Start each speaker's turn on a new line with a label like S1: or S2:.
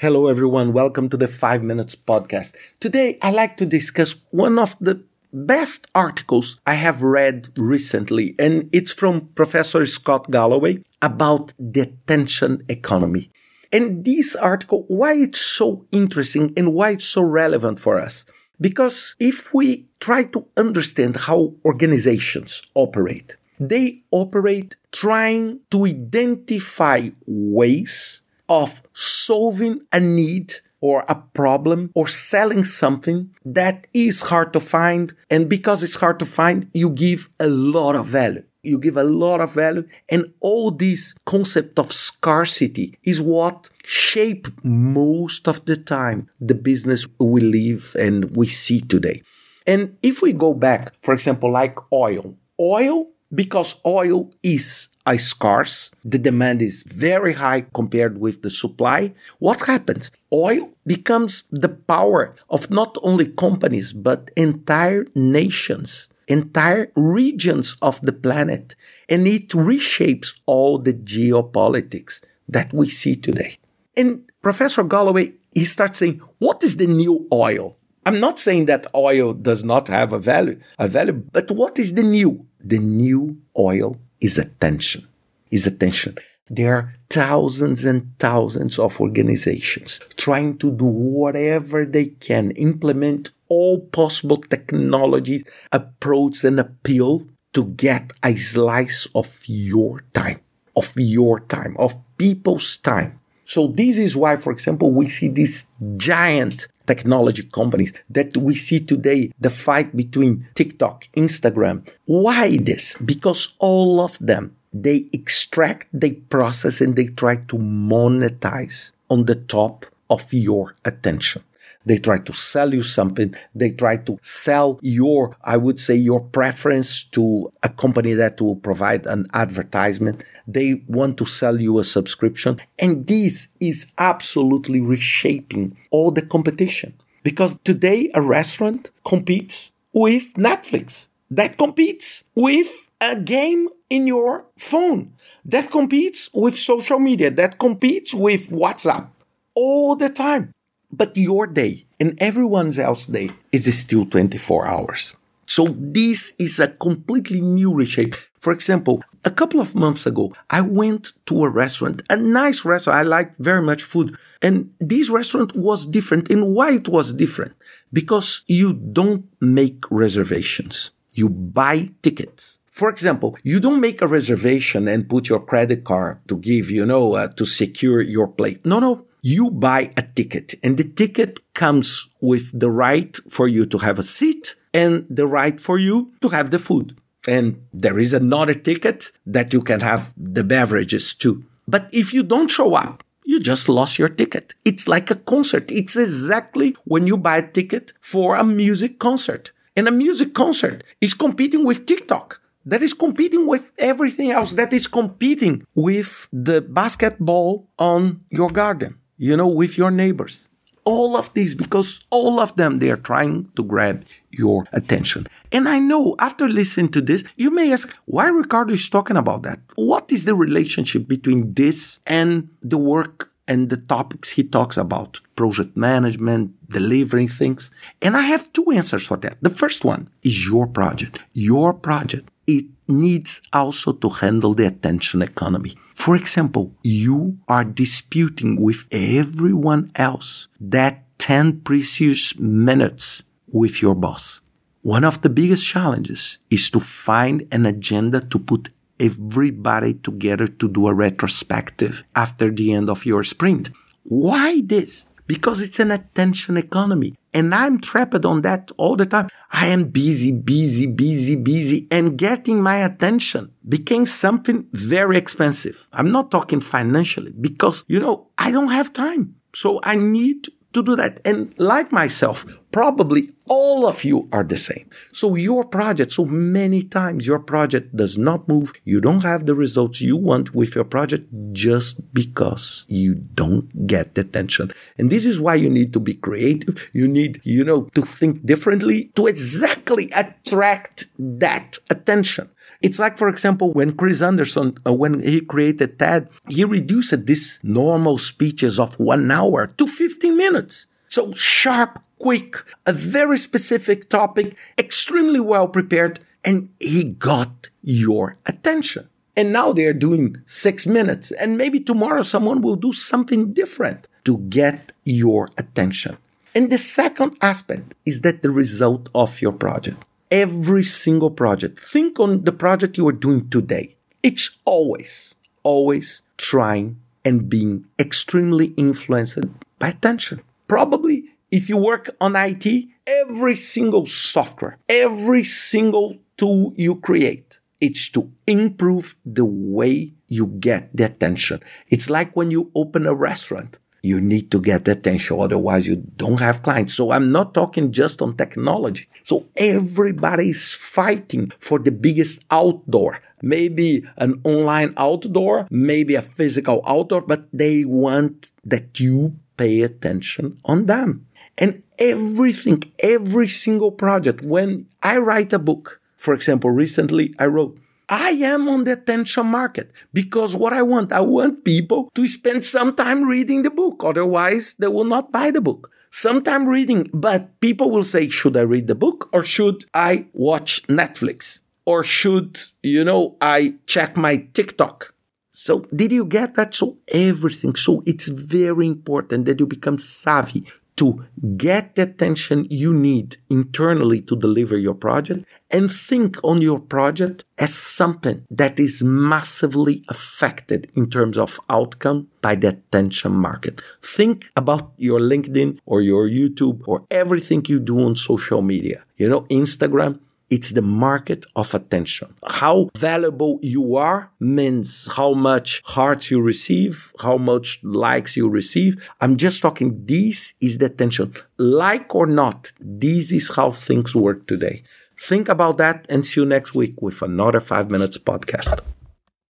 S1: Hello, everyone. Welcome to the 5 Minutes Podcast. Today, I like to discuss one of the best articles I have read recently, and it's from Professor Scott Galloway about the attention economy. And this article, why it's so interesting and why it's so relevant for us. Because if we try to understand how organizations operate, they operate trying to identify ways of solving a need or a problem or selling something that is hard to find. And because it's hard to find, you give a lot of value. You give a lot of value. And all this concept of scarcity is what shape most of the time the business we live and we see today. And if we go back, for example, like oil, oil, because oil is a scarce, the demand is very high compared with the supply. What happens? Oil becomes the power of not only companies, but entire nations, entire regions of the planet. And it reshapes all the geopolitics that we see today. And Professor Galloway, he starts saying, what is the new oil? I'm not saying that oil does not have a value, a value, but what is the new? The new oil is attention, is attention. There are thousands and thousands of organizations trying to do whatever they can, implement all possible technologies, approach and appeal to get a slice of your time, of your time, of people's time. So this is why, for example, we see this giant technology companies that we see today, the fight between TikTok, Instagram. Why this? Because all of them, they extract, they process, and they try to monetize on the top of your attention. They try to sell you something. They try to sell your, I would say, your preference to a company that will provide an advertisement. They want to sell you a subscription. And this is absolutely reshaping all the competition. Because today a restaurant competes with Netflix, that competes with a game in your phone, that competes with social media, that competes with WhatsApp all the time. But your day and everyone else's day is still 24 hours. So this is a completely new reshape. For example, a couple of months ago, I went to a restaurant, a nice restaurant. I liked very much food. And this restaurant was different. And why it was different? Because you don't make reservations. You buy tickets. For example, you don't make a reservation and put your credit card to give, you know, uh, to secure your plate. No, no you buy a ticket and the ticket comes with the right for you to have a seat and the right for you to have the food. And there is another ticket that you can have the beverages too. But if you don't show up, you just lost your ticket. It's like a concert. It's exactly when you buy a ticket for a music concert. And a music concert is competing with TikTok. That is competing with everything else. That is competing with the basketball on your garden you know, with your neighbors. All of these because all of them, they are trying to grab your attention. And I know after listening to this, you may ask, why Ricardo is talking about that? What is the relationship between this and the work and the topics he talks about? Project management, delivering things. And I have two answers for that. The first one is your project. Your project. It needs also to handle the attention economy. For example, you are disputing with everyone else that 10 precious minutes with your boss. One of the biggest challenges is to find an agenda to put everybody together to do a retrospective after the end of your sprint. Why this? Because it's an attention economy. And I'm trapped on that all the time. I am busy, busy, busy, busy, and getting my attention became something very expensive. I'm not talking financially because, you know, I don't have time. So I need to do that. And like myself, probably all of you are the same. So your project, so many times your project does not move. You don't have the results you want with your project just because you don't get the attention. And this is why you need to be creative. You need, you know, to think differently to exactly attract that attention. It's like, for example, when Chris Anderson, uh, when he created TED, he reduced these normal speeches of one hour to 15 minutes. So sharp, quick, a very specific topic, extremely well prepared, and he got your attention. And now they're doing six minutes, and maybe tomorrow someone will do something different to get your attention. And the second aspect is that the result of your project. Every single project, think on the project you are doing today. It's always, always trying and being extremely influenced by attention. Probably if you work on IT, every single software, every single tool you create, it's to improve the way you get the attention. It's like when you open a restaurant. You need to get the attention, otherwise you don't have clients. So I'm not talking just on technology. So everybody is fighting for the biggest outdoor, maybe an online outdoor, maybe a physical outdoor, but they want that you pay attention on them. And everything, every single project, when I write a book, for example, recently I wrote, I am on the attention market because what I want, I want people to spend some time reading the book. Otherwise, they will not buy the book. Sometime reading, but people will say, should I read the book or should I watch Netflix? Or should, you know, I check my TikTok? So did you get that? So everything. So it's very important that you become savvy to get the attention you need internally to deliver your project and think on your project as something that is massively affected in terms of outcome by the attention market. Think about your LinkedIn or your YouTube or everything you do on social media. You know, Instagram, it's the market of attention. How valuable you are means how much hearts you receive, how much likes you receive. I'm just talking, this is the attention. Like or not, this is how things work today. Think about that and see you next week with another five minutes podcast.